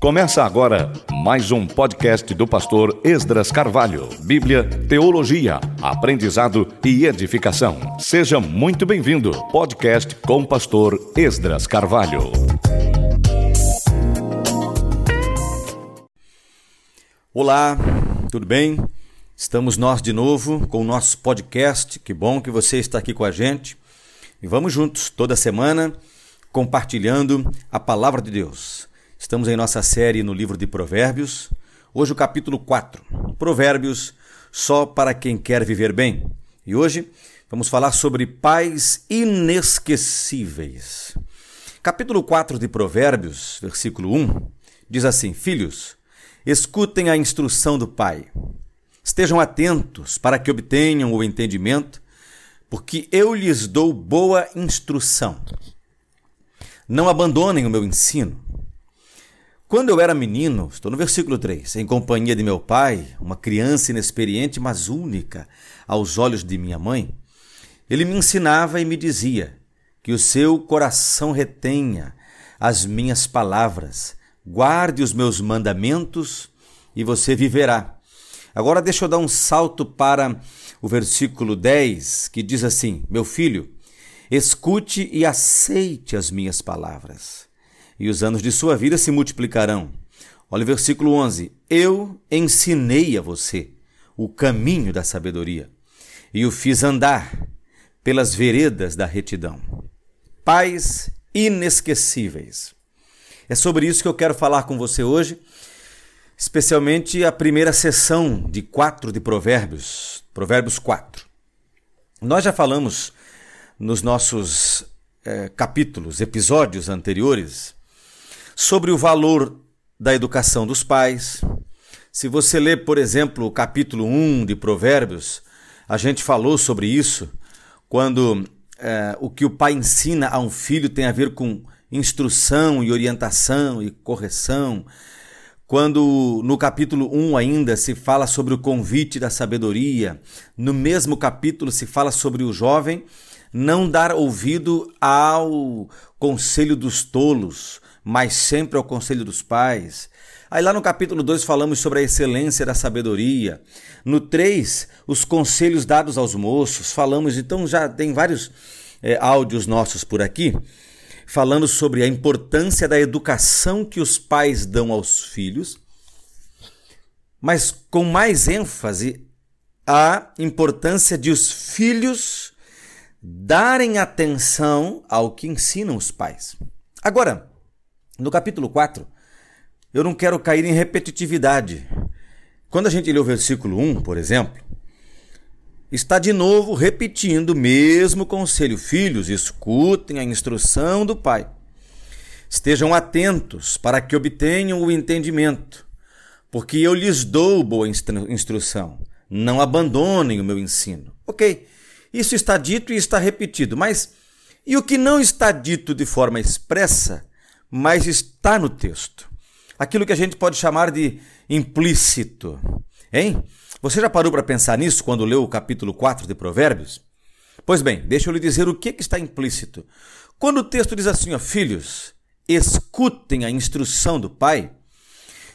Começa agora mais um podcast do pastor Esdras Carvalho. Bíblia, teologia, aprendizado e edificação. Seja muito bem-vindo. Podcast com o pastor Esdras Carvalho. Olá, tudo bem? Estamos nós de novo com o nosso podcast. Que bom que você está aqui com a gente. E vamos juntos toda semana compartilhando a palavra de Deus. Estamos em nossa série no livro de Provérbios. Hoje o capítulo 4. Provérbios só para quem quer viver bem. E hoje vamos falar sobre pais inesquecíveis. Capítulo 4 de Provérbios, versículo 1, diz assim: Filhos, escutem a instrução do pai. Estejam atentos para que obtenham o entendimento, porque eu lhes dou boa instrução. Não abandonem o meu ensino quando eu era menino, estou no versículo 3, em companhia de meu pai, uma criança inexperiente, mas única aos olhos de minha mãe, ele me ensinava e me dizia que o seu coração retenha as minhas palavras, guarde os meus mandamentos e você viverá. Agora deixa eu dar um salto para o versículo 10, que diz assim: Meu filho, escute e aceite as minhas palavras e os anos de sua vida se multiplicarão. Olha o versículo 11: Eu ensinei a você o caminho da sabedoria e o fiz andar pelas veredas da retidão. Pais inesquecíveis. É sobre isso que eu quero falar com você hoje, especialmente a primeira sessão de quatro de Provérbios, Provérbios 4. Nós já falamos nos nossos é, capítulos, episódios anteriores, sobre o valor da educação dos pais. Se você ler, por exemplo, o capítulo 1 de Provérbios, a gente falou sobre isso, quando é, o que o pai ensina a um filho tem a ver com instrução e orientação e correção. Quando no capítulo 1 ainda se fala sobre o convite da sabedoria, no mesmo capítulo se fala sobre o jovem não dar ouvido ao conselho dos tolos, mas sempre ao conselho dos pais. Aí lá no capítulo 2 falamos sobre a excelência da sabedoria. No 3, os conselhos dados aos moços. Falamos, então já tem vários é, áudios nossos por aqui, falando sobre a importância da educação que os pais dão aos filhos, mas com mais ênfase a importância de os filhos darem atenção ao que ensinam os pais. Agora, no capítulo 4, eu não quero cair em repetitividade. Quando a gente lê o versículo 1, por exemplo, está de novo repetindo o mesmo conselho: Filhos, escutem a instrução do Pai. Estejam atentos para que obtenham o entendimento, porque eu lhes dou boa instrução. Não abandonem o meu ensino. Ok, isso está dito e está repetido, mas e o que não está dito de forma expressa mas está no texto. Aquilo que a gente pode chamar de implícito. Hein? Você já parou para pensar nisso quando leu o capítulo 4 de Provérbios? Pois bem, deixa eu lhe dizer o que, que está implícito. Quando o texto diz assim, ó, filhos, escutem a instrução do pai,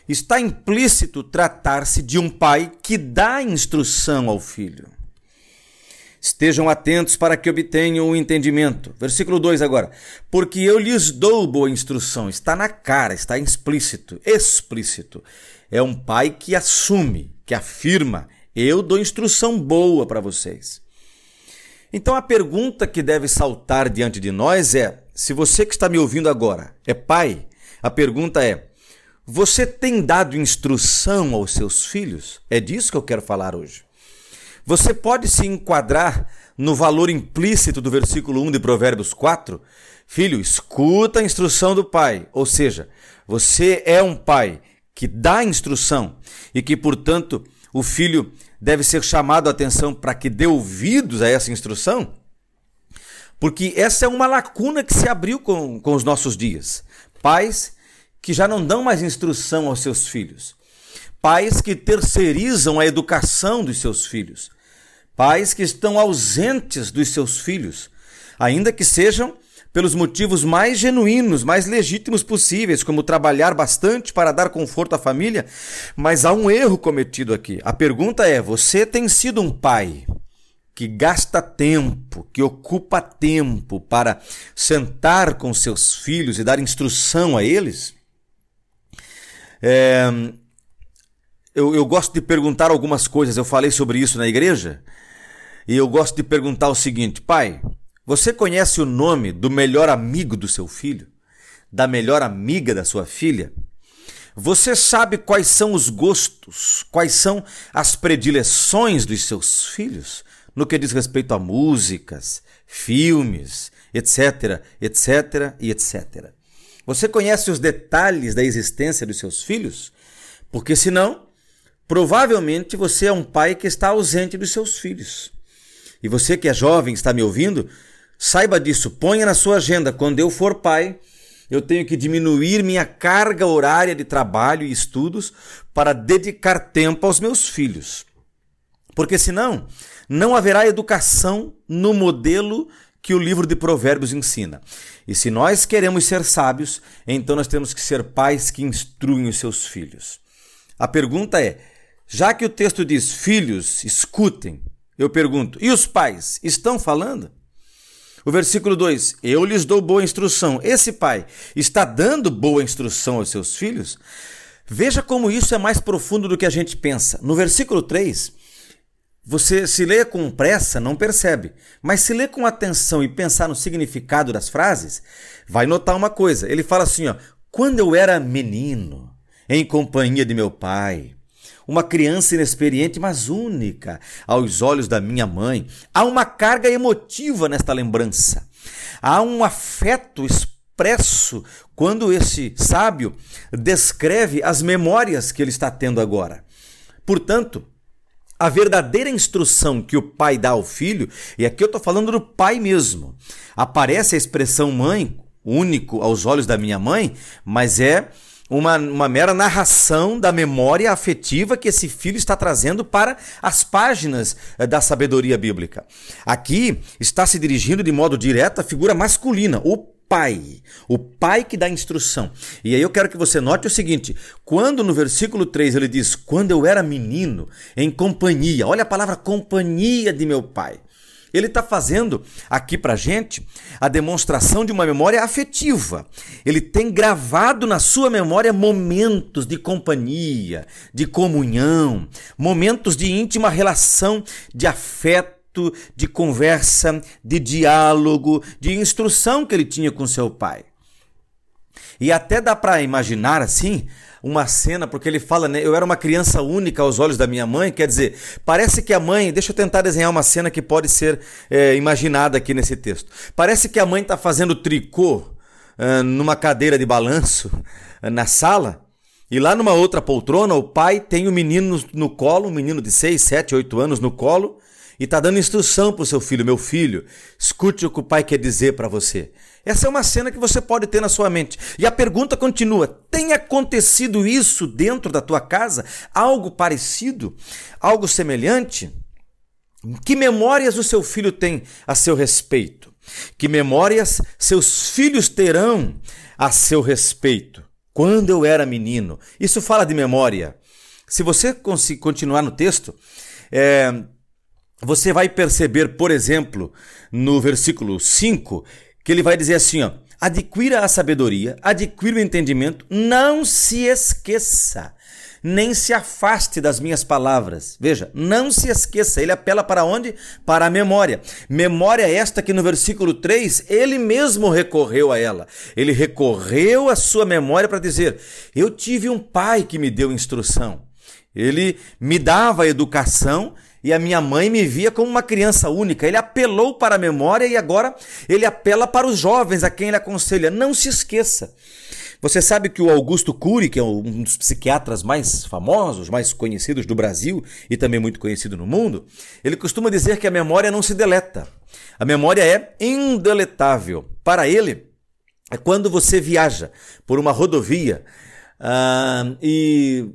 está implícito tratar-se de um pai que dá instrução ao filho. Estejam atentos para que obtenham o entendimento. Versículo 2 agora. Porque eu lhes dou boa instrução. Está na cara, está explícito, explícito. É um pai que assume, que afirma: eu dou instrução boa para vocês. Então a pergunta que deve saltar diante de nós é: se você que está me ouvindo agora é pai, a pergunta é: você tem dado instrução aos seus filhos? É disso que eu quero falar hoje. Você pode se enquadrar no valor implícito do versículo 1 de Provérbios 4? Filho, escuta a instrução do pai. Ou seja, você é um pai que dá instrução e que, portanto, o filho deve ser chamado a atenção para que dê ouvidos a essa instrução? Porque essa é uma lacuna que se abriu com, com os nossos dias. Pais que já não dão mais instrução aos seus filhos. Pais que terceirizam a educação dos seus filhos. Pais que estão ausentes dos seus filhos, ainda que sejam pelos motivos mais genuínos, mais legítimos possíveis, como trabalhar bastante para dar conforto à família, mas há um erro cometido aqui. A pergunta é: você tem sido um pai que gasta tempo, que ocupa tempo para sentar com seus filhos e dar instrução a eles? É, eu, eu gosto de perguntar algumas coisas, eu falei sobre isso na igreja, e eu gosto de perguntar o seguinte: pai, você conhece o nome do melhor amigo do seu filho? Da melhor amiga da sua filha? Você sabe quais são os gostos, quais são as predileções dos seus filhos no que diz respeito a músicas, filmes, etc, etc e etc. Você conhece os detalhes da existência dos seus filhos? Porque senão, provavelmente você é um pai que está ausente dos seus filhos. E você que é jovem, está me ouvindo, Saiba disso, ponha na sua agenda. Quando eu for pai, eu tenho que diminuir minha carga horária de trabalho e estudos para dedicar tempo aos meus filhos. Porque senão, não haverá educação no modelo que o livro de Provérbios ensina. E se nós queremos ser sábios, então nós temos que ser pais que instruem os seus filhos. A pergunta é: já que o texto diz filhos, escutem, eu pergunto, e os pais estão falando? O versículo 2: Eu lhes dou boa instrução. Esse pai está dando boa instrução aos seus filhos? Veja como isso é mais profundo do que a gente pensa. No versículo 3, você se lê com pressa, não percebe, mas se lê com atenção e pensar no significado das frases, vai notar uma coisa. Ele fala assim: ó, quando eu era menino, em companhia de meu pai, uma criança inexperiente, mas única aos olhos da minha mãe. Há uma carga emotiva nesta lembrança. Há um afeto expresso quando esse sábio descreve as memórias que ele está tendo agora. Portanto, a verdadeira instrução que o pai dá ao filho, e aqui eu estou falando do pai mesmo, aparece a expressão mãe, único aos olhos da minha mãe, mas é uma, uma mera narração da memória afetiva que esse filho está trazendo para as páginas eh, da sabedoria bíblica. Aqui está se dirigindo de modo direto à figura masculina, o pai, o pai que dá instrução. E aí eu quero que você note o seguinte: quando no versículo 3 ele diz, quando eu era menino, em companhia, olha a palavra companhia de meu pai. Ele está fazendo aqui para gente a demonstração de uma memória afetiva. Ele tem gravado na sua memória momentos de companhia, de comunhão, momentos de íntima relação, de afeto, de conversa, de diálogo, de instrução que ele tinha com seu pai. E até dá para imaginar assim uma cena, porque ele fala, né? Eu era uma criança única aos olhos da minha mãe, quer dizer, parece que a mãe. Deixa eu tentar desenhar uma cena que pode ser é, imaginada aqui nesse texto. Parece que a mãe está fazendo tricô uh, numa cadeira de balanço uh, na sala. E lá numa outra poltrona, o pai tem o menino no colo, um menino de 6, 7, 8 anos no colo, e está dando instrução para o seu filho: Meu filho, escute o que o pai quer dizer para você. Essa é uma cena que você pode ter na sua mente. E a pergunta continua: tem acontecido isso dentro da tua casa? Algo parecido? Algo semelhante? Que memórias o seu filho tem a seu respeito? Que memórias seus filhos terão a seu respeito? Quando eu era menino. Isso fala de memória. Se você continuar no texto, é, você vai perceber, por exemplo, no versículo 5, que ele vai dizer assim, ó: adquira a sabedoria, adquira o entendimento, não se esqueça, nem se afaste das minhas palavras. Veja, não se esqueça. Ele apela para onde? Para a memória. Memória esta que no versículo 3 ele mesmo recorreu a ela. Ele recorreu à sua memória para dizer: Eu tive um pai que me deu instrução. Ele me dava educação e a minha mãe me via como uma criança única. Ele apelou para a memória e agora ele apela para os jovens a quem ele aconselha: não se esqueça. Você sabe que o Augusto Cury, que é um dos psiquiatras mais famosos, mais conhecidos do Brasil e também muito conhecido no mundo, ele costuma dizer que a memória não se deleta. A memória é indeletável. Para ele, é quando você viaja por uma rodovia uh, e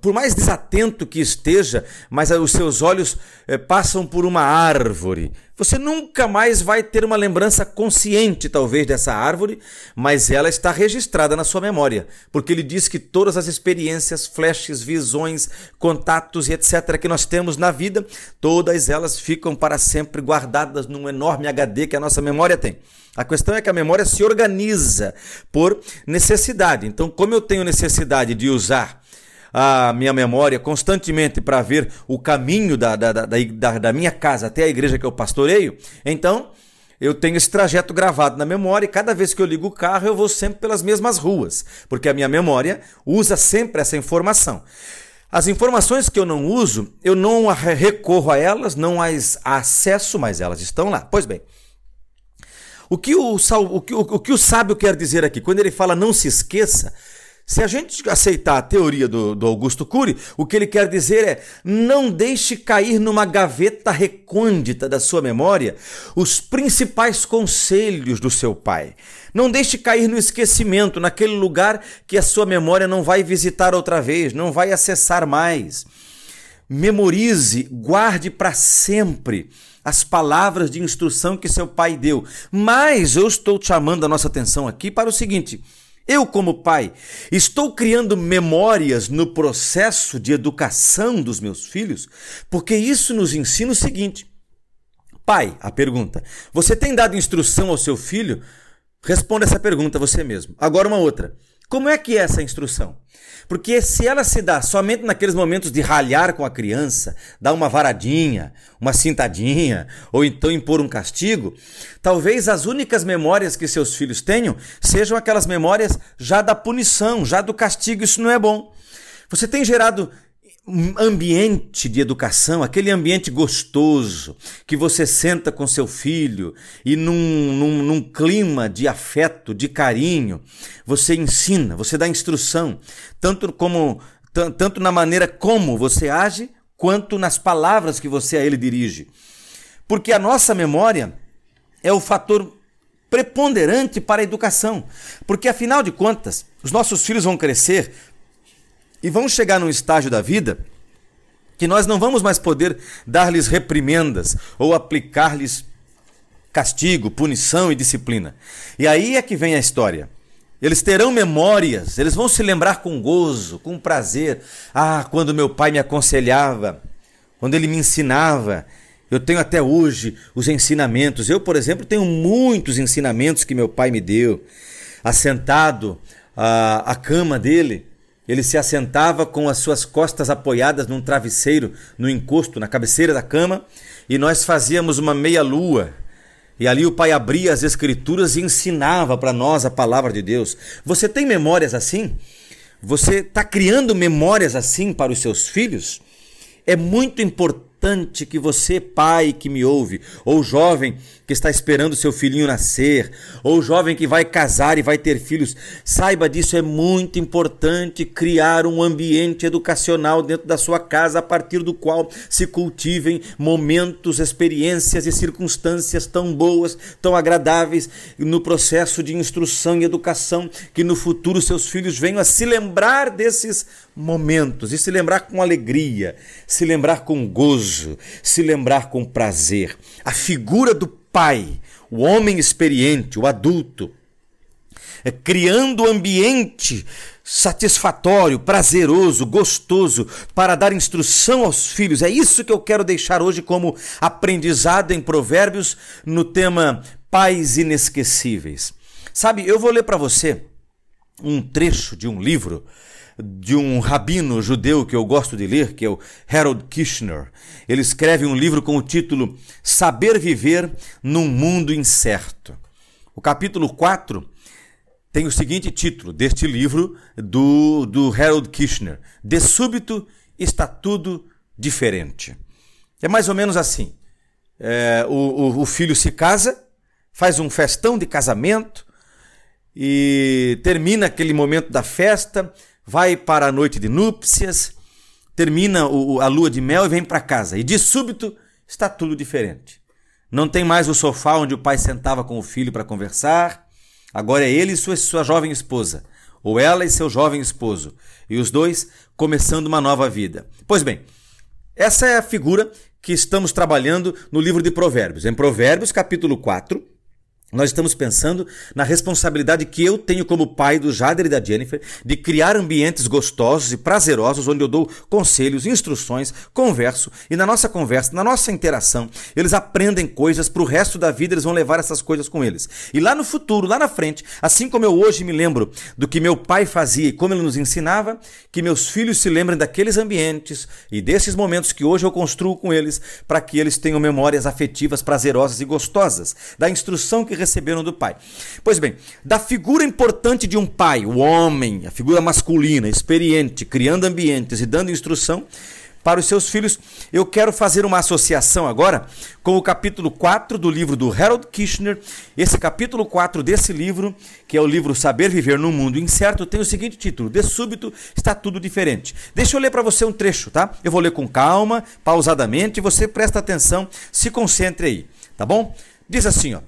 por mais desatento que esteja, mas os seus olhos eh, passam por uma árvore. Você nunca mais vai ter uma lembrança consciente, talvez, dessa árvore, mas ela está registrada na sua memória, porque ele diz que todas as experiências, flashes, visões, contatos e etc. que nós temos na vida, todas elas ficam para sempre guardadas num enorme HD que a nossa memória tem. A questão é que a memória se organiza por necessidade. Então, como eu tenho necessidade de usar a minha memória constantemente para ver o caminho da, da, da, da, minha casa até a igreja que eu pastoreio, então eu tenho esse trajeto gravado na memória e cada vez que eu ligo o carro eu vou sempre pelas mesmas ruas, porque a minha memória usa sempre essa informação. As informações que eu não uso, eu não recorro a elas, não as acesso, mas elas estão lá. Pois bem, o que o, o, que, o, o que o sábio quer dizer aqui? Quando ele fala não se esqueça, se a gente aceitar a teoria do, do, Augusto Cury, o que ele quer dizer é: não deixe cair numa gaveta recôndita da sua memória os principais conselhos do seu pai. Não deixe cair no esquecimento, naquele lugar que a sua memória não vai visitar outra vez, não vai acessar mais. Memorize, guarde para sempre as palavras de instrução que seu pai deu. Mas eu estou chamando a nossa atenção aqui para o seguinte eu, como pai, estou criando memórias no processo de educação dos meus filhos, porque isso nos ensina o seguinte. Pai, a pergunta: você tem dado instrução ao seu filho? Responda essa pergunta você mesmo. Agora, uma outra. Como é que é essa instrução? Porque se ela se dá somente naqueles momentos de ralhar com a criança, dar uma varadinha, uma cintadinha, ou então impor um castigo, talvez as únicas memórias que seus filhos tenham sejam aquelas memórias já da punição, já do castigo. Isso não é bom. Você tem gerado ambiente de educação, aquele ambiente gostoso que você senta com seu filho e num, num, num, clima de afeto, de carinho, você ensina, você dá instrução, tanto como tanto na maneira como você age, quanto nas palavras que você a ele dirige. Porque a nossa memória é o fator preponderante para a educação. Porque afinal de contas, os nossos filhos vão crescer e vão chegar num estágio da vida que nós não vamos mais poder dar-lhes reprimendas ou aplicar-lhes castigo, punição e disciplina. E aí é que vem a história. Eles terão memórias, eles vão se lembrar com gozo, com prazer. Ah, quando meu pai me aconselhava, quando ele me ensinava. Eu tenho até hoje os ensinamentos. Eu, por exemplo, tenho muitos ensinamentos que meu pai me deu. Assentado à, à cama dele, ele se assentava com as suas costas apoiadas num travesseiro, no encosto, na cabeceira da cama, e nós fazíamos uma meia-lua. E ali o pai abria as escrituras e ensinava para nós a palavra de Deus. Você tem memórias assim? Você está criando memórias assim para os seus filhos? É muito importante que você, pai que me ouve, ou jovem que está esperando seu filhinho nascer, ou jovem que vai casar e vai ter filhos, saiba disso, é muito importante criar um ambiente educacional dentro da sua casa a partir do qual se cultivem momentos, experiências e circunstâncias tão boas, tão agradáveis no processo de instrução e educação, que no futuro seus filhos venham a se lembrar desses momentos e se lembrar com alegria, se lembrar com gozo, se lembrar com prazer. A figura do pai, o homem experiente, o adulto, é criando ambiente satisfatório, prazeroso, gostoso para dar instrução aos filhos. É isso que eu quero deixar hoje como aprendizado em Provérbios no tema Pais Inesquecíveis. Sabe, eu vou ler para você um trecho de um livro de um rabino judeu que eu gosto de ler, que é o Harold Kishner. Ele escreve um livro com o título Saber Viver num Mundo Incerto. O capítulo 4 tem o seguinte título deste livro do, do Harold Kishner: De súbito está tudo diferente. É mais ou menos assim: é, o, o, o filho se casa, faz um festão de casamento e termina aquele momento da festa vai para a noite de núpcias, termina o, a lua de mel e vem para casa. E de súbito está tudo diferente. Não tem mais o sofá onde o pai sentava com o filho para conversar. Agora é ele e sua, sua jovem esposa. ou ela e seu jovem esposo, e os dois começando uma nova vida. Pois bem, essa é a figura que estamos trabalhando no livro de Provérbios. Em Provérbios, capítulo 4, nós estamos pensando na responsabilidade que eu tenho como pai do Jader e da Jennifer de criar ambientes gostosos e prazerosos onde eu dou conselhos, instruções, converso e na nossa conversa, na nossa interação, eles aprendem coisas para o resto da vida, eles vão levar essas coisas com eles. E lá no futuro, lá na frente, assim como eu hoje me lembro do que meu pai fazia e como ele nos ensinava, que meus filhos se lembrem daqueles ambientes e desses momentos que hoje eu construo com eles para que eles tenham memórias afetivas prazerosas e gostosas, da instrução que receberam do pai. Pois bem, da figura importante de um pai, o homem, a figura masculina, experiente, criando ambientes e dando instrução para os seus filhos, eu quero fazer uma associação agora com o capítulo 4 do livro do Harold Kirchner. Esse capítulo 4 desse livro, que é o livro Saber Viver no Mundo Incerto, tem o seguinte título: De súbito está tudo diferente. Deixa eu ler para você um trecho, tá? Eu vou ler com calma, pausadamente, você presta atenção, se concentre aí, tá bom? Diz assim, ó: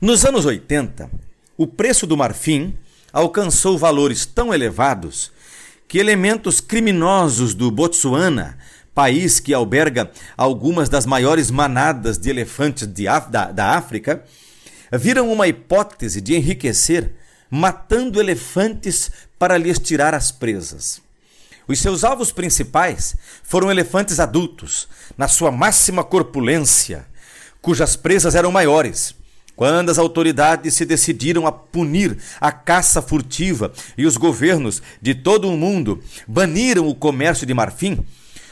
nos anos 80, o preço do marfim alcançou valores tão elevados que elementos criminosos do Botsuana, país que alberga algumas das maiores manadas de elefantes de, da, da África, viram uma hipótese de enriquecer matando elefantes para lhes tirar as presas. Os seus alvos principais foram elefantes adultos, na sua máxima corpulência, cujas presas eram maiores quando as autoridades se decidiram a punir a caça furtiva e os governos de todo o mundo baniram o comércio de marfim,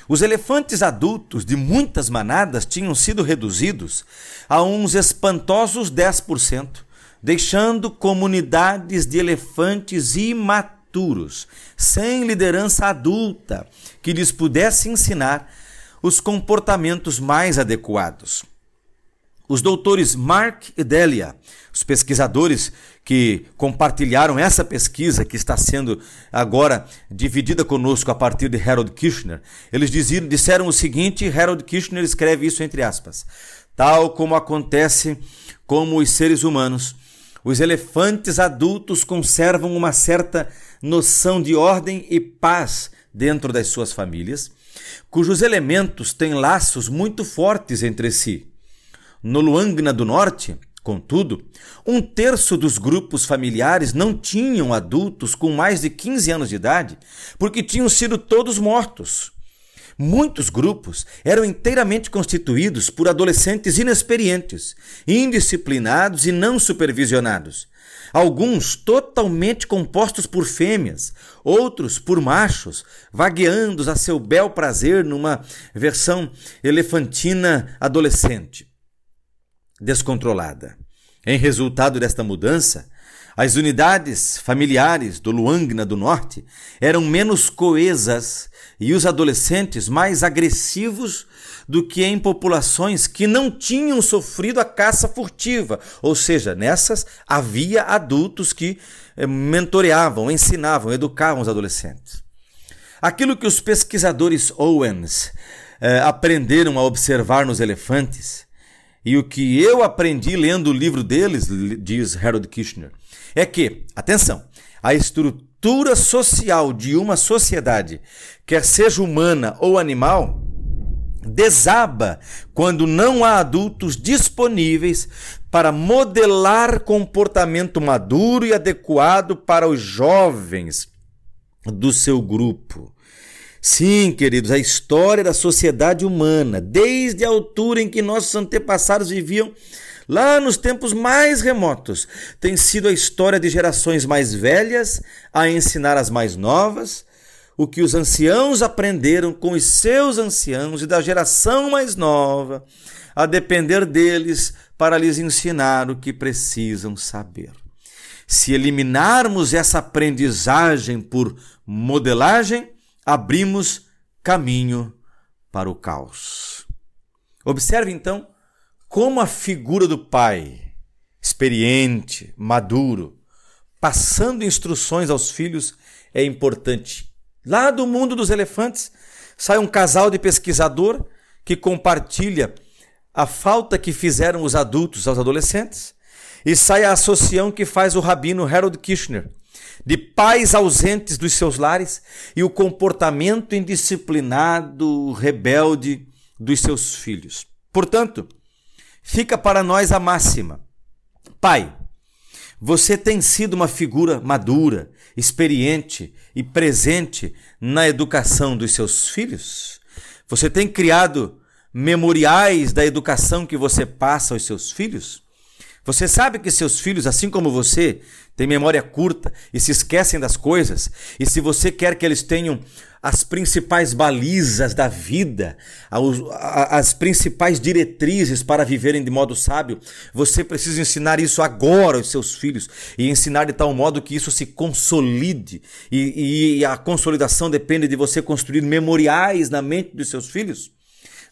os elefantes adultos de muitas manadas tinham sido reduzidos a uns espantosos 10%, deixando comunidades de elefantes imaturos, sem liderança adulta que lhes pudesse ensinar os comportamentos mais adequados. Os doutores Mark e Delia, os pesquisadores que compartilharam essa pesquisa que está sendo agora dividida conosco a partir de Harold Kirchner, eles diziam, disseram o seguinte, Harold Kirchner escreve isso entre aspas, tal como acontece com os seres humanos, os elefantes adultos conservam uma certa noção de ordem e paz dentro das suas famílias, cujos elementos têm laços muito fortes entre si. No Luangna do Norte, contudo, um terço dos grupos familiares não tinham adultos com mais de 15 anos de idade, porque tinham sido todos mortos. Muitos grupos eram inteiramente constituídos por adolescentes inexperientes, indisciplinados e não supervisionados. Alguns totalmente compostos por fêmeas, outros por machos, vagueando a seu bel prazer numa versão elefantina adolescente descontrolada. Em resultado desta mudança, as unidades familiares do Luangna do Norte eram menos coesas e os adolescentes mais agressivos do que em populações que não tinham sofrido a caça furtiva, ou seja, nessas havia adultos que eh, mentoreavam, ensinavam, educavam os adolescentes. Aquilo que os pesquisadores Owens eh, aprenderam a observar nos elefantes e o que eu aprendi lendo o livro deles, diz Harold Kirchner, é que, atenção, a estrutura social de uma sociedade, quer seja humana ou animal, desaba quando não há adultos disponíveis para modelar comportamento maduro e adequado para os jovens do seu grupo. Sim, queridos, a história da sociedade humana, desde a altura em que nossos antepassados viviam, lá nos tempos mais remotos, tem sido a história de gerações mais velhas a ensinar as mais novas, o que os anciãos aprenderam com os seus anciãos e da geração mais nova, a depender deles para lhes ensinar o que precisam saber. Se eliminarmos essa aprendizagem por modelagem, abrimos caminho para o caos. Observe então como a figura do pai, experiente, maduro, passando instruções aos filhos é importante. Lá do mundo dos elefantes sai um casal de pesquisador que compartilha a falta que fizeram os adultos aos adolescentes e sai a associação que faz o rabino Harold Kirchner de pais ausentes dos seus lares e o comportamento indisciplinado, rebelde dos seus filhos. Portanto, fica para nós a máxima: Pai, você tem sido uma figura madura, experiente e presente na educação dos seus filhos? Você tem criado memoriais da educação que você passa aos seus filhos? Você sabe que seus filhos, assim como você, têm memória curta e se esquecem das coisas? E se você quer que eles tenham as principais balizas da vida, as principais diretrizes para viverem de modo sábio, você precisa ensinar isso agora aos seus filhos e ensinar de tal modo que isso se consolide. E, e a consolidação depende de você construir memoriais na mente dos seus filhos.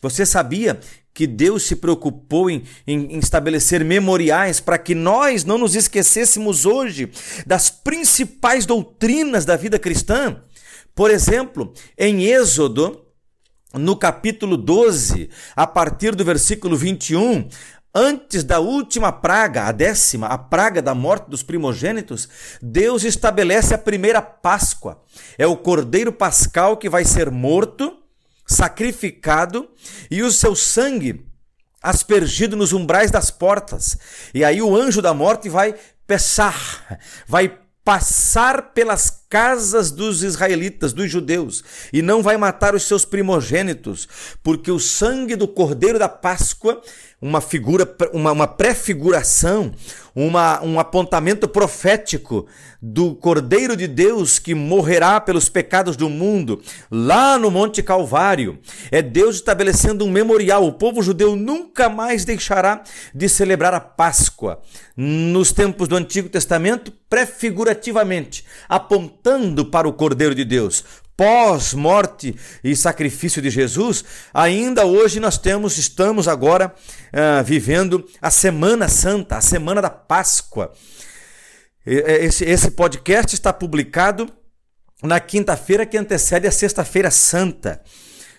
Você sabia que Deus se preocupou em, em, estabelecer memoriais para que nós não nos esquecêssemos hoje das principais doutrinas da vida cristã. Por exemplo, em Êxodo, no capítulo 12, a partir do versículo 21, Antes da última praga, a décima, a praga da morte dos primogênitos, Deus estabelece a primeira Páscoa. É o cordeiro pascal que vai ser morto sacrificado e o seu sangue aspergido nos umbrais das portas. E aí o anjo da morte vai pesar, vai passar pelas casas dos israelitas, dos judeus, e não vai matar os seus primogênitos, porque o sangue do cordeiro da Páscoa uma figura, uma, uma prefiguração, uma, um apontamento profético do Cordeiro de Deus que morrerá pelos pecados do mundo, lá no Monte Calvário. É Deus estabelecendo um memorial. O povo judeu nunca mais deixará de celebrar a Páscoa. Nos tempos do Antigo Testamento, prefigurativamente, apontando para o Cordeiro de Deus pós-morte e sacrifício de Jesus, ainda hoje nós temos, estamos agora uh, vivendo a Semana Santa, a Semana da Páscoa. Esse, esse podcast está publicado na quinta-feira que antecede a Sexta-feira Santa.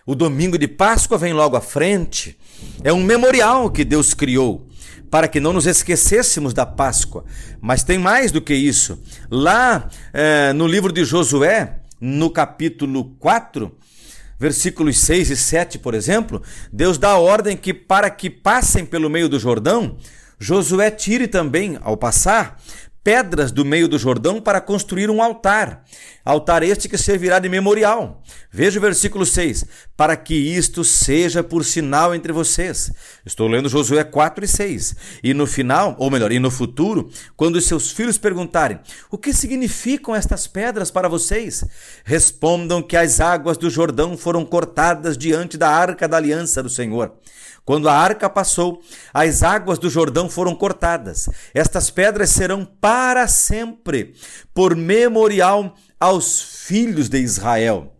O domingo de Páscoa vem logo à frente. É um memorial que Deus criou para que não nos esquecêssemos da Páscoa. Mas tem mais do que isso. Lá eh, no livro de Josué, no capítulo 4, versículos 6 e 7, por exemplo, Deus dá ordem que para que passem pelo meio do Jordão, Josué tire também, ao passar, pedras do meio do Jordão para construir um altar. Altar este que servirá de memorial. Veja o versículo 6. Para que isto seja por sinal entre vocês. Estou lendo Josué 4 e 6. E no final, ou melhor, e no futuro, quando seus filhos perguntarem: O que significam estas pedras para vocês? Respondam que as águas do Jordão foram cortadas diante da arca da aliança do Senhor. Quando a arca passou, as águas do Jordão foram cortadas. Estas pedras serão para sempre, por memorial aos filhos de Israel.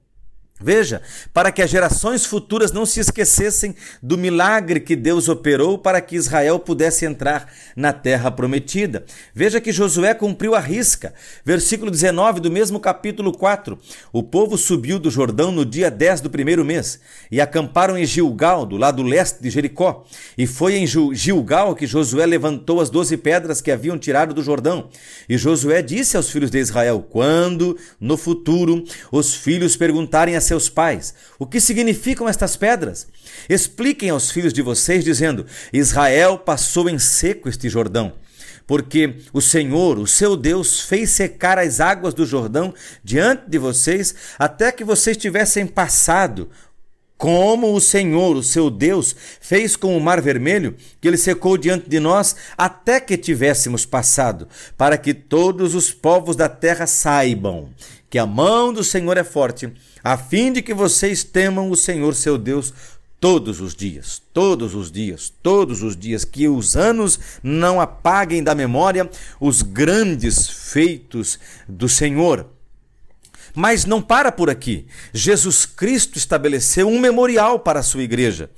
Veja, para que as gerações futuras não se esquecessem do milagre que Deus operou para que Israel pudesse entrar na terra prometida. Veja que Josué cumpriu a risca. Versículo 19 do mesmo capítulo 4. O povo subiu do Jordão no dia 10 do primeiro mês e acamparam em Gilgal, do lado leste de Jericó. E foi em Gilgal que Josué levantou as doze pedras que haviam tirado do Jordão. E Josué disse aos filhos de Israel: Quando, no futuro, os filhos perguntarem a seus pais: O que significam estas pedras? Expliquem aos filhos de vocês, dizendo: Israel passou em seco este Jordão. Porque o Senhor, o seu Deus, fez secar as águas do Jordão diante de vocês, até que vocês tivessem passado como o Senhor, o seu Deus, fez com o Mar Vermelho, que ele secou diante de nós até que tivéssemos passado, para que todos os povos da terra saibam que a mão do Senhor é forte a fim de que vocês temam o Senhor seu Deus todos os dias, todos os dias, todos os dias, que os anos não apaguem da memória os grandes feitos do Senhor. Mas não para por aqui. Jesus Cristo estabeleceu um memorial para a sua igreja.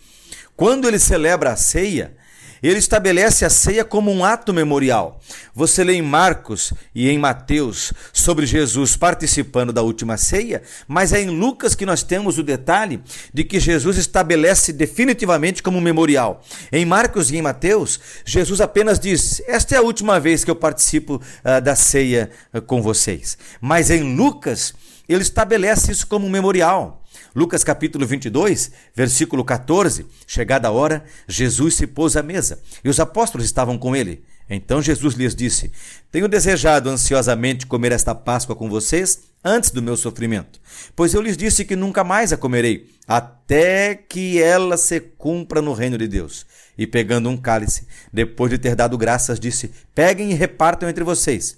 Quando ele celebra a ceia, ele estabelece a ceia como um ato memorial. Você lê em Marcos e em Mateus sobre Jesus participando da última ceia, mas é em Lucas que nós temos o detalhe de que Jesus estabelece definitivamente como um memorial. Em Marcos e em Mateus, Jesus apenas diz: Esta é a última vez que eu participo uh, da ceia uh, com vocês. Mas em Lucas, ele estabelece isso como um memorial. Lucas capítulo 22, versículo 14. Chegada a hora, Jesus se pôs à mesa e os apóstolos estavam com ele. Então Jesus lhes disse: Tenho desejado ansiosamente comer esta Páscoa com vocês antes do meu sofrimento, pois eu lhes disse que nunca mais a comerei, até que ela se cumpra no reino de Deus. E pegando um cálice, depois de ter dado graças, disse: Peguem e repartam entre vocês.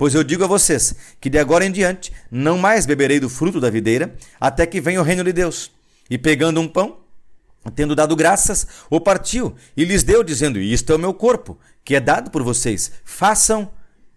Pois eu digo a vocês que de agora em diante não mais beberei do fruto da videira, até que venha o reino de Deus. E pegando um pão, tendo dado graças, o partiu e lhes deu, dizendo: Isto é o meu corpo, que é dado por vocês. Façam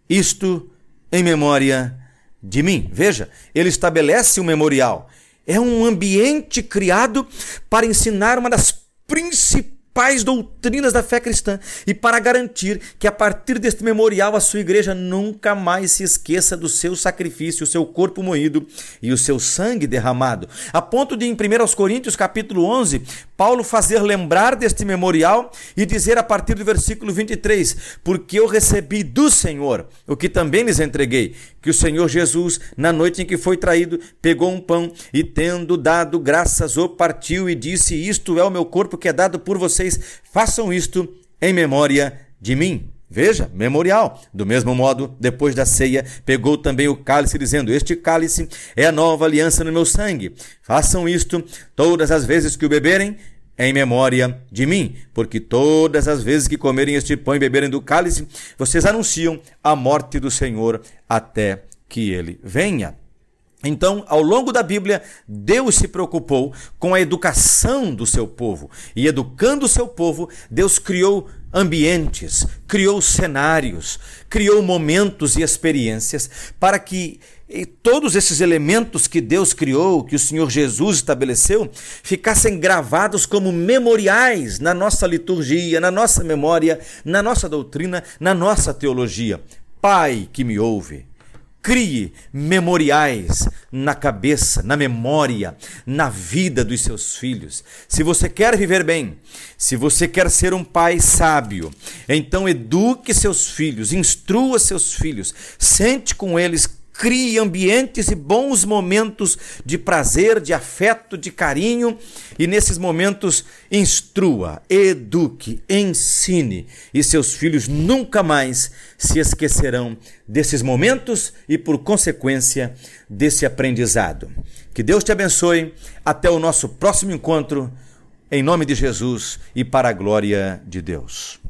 isto em memória de mim. Veja, ele estabelece um memorial. É um ambiente criado para ensinar uma das principais principais doutrinas da fé cristã e para garantir que a partir deste memorial a sua igreja nunca mais se esqueça do seu sacrifício, o seu corpo moído e o seu sangue derramado. A ponto de em 1 Coríntios capítulo 11, Paulo fazer lembrar deste memorial e dizer a partir do versículo 23, porque eu recebi do Senhor o que também lhes entreguei, que o Senhor Jesus, na noite em que foi traído, pegou um pão e tendo dado graças, o partiu e disse, isto é o meu corpo que é dado por vocês façam isto em memória de mim. Veja, memorial. Do mesmo modo, depois da ceia, pegou também o cálice, dizendo: Este cálice é a nova aliança no meu sangue. Façam isto todas as vezes que o beberem, em memória de mim, porque todas as vezes que comerem este pão e beberem do cálice, vocês anunciam a morte do Senhor até que ele venha. Então, ao longo da Bíblia, Deus se preocupou com a educação do seu povo. E educando o seu povo, Deus criou ambientes, criou cenários, criou momentos e experiências para que todos esses elementos que Deus criou, que o Senhor Jesus estabeleceu, ficassem gravados como memoriais na nossa liturgia, na nossa memória, na nossa doutrina, na nossa teologia. Pai que me ouve, Crie memoriais na cabeça, na memória, na vida dos seus filhos. Se você quer viver bem, se você quer ser um pai sábio, então eduque seus filhos, instrua seus filhos, sente com eles crie ambientes e bons momentos de prazer, de afeto, de carinho e nesses momentos instrua, eduque, ensine e seus filhos nunca mais se esquecerão desses momentos e por consequência desse aprendizado. Que Deus te abençoe. Até o nosso próximo encontro. Em nome de Jesus e para a glória de Deus.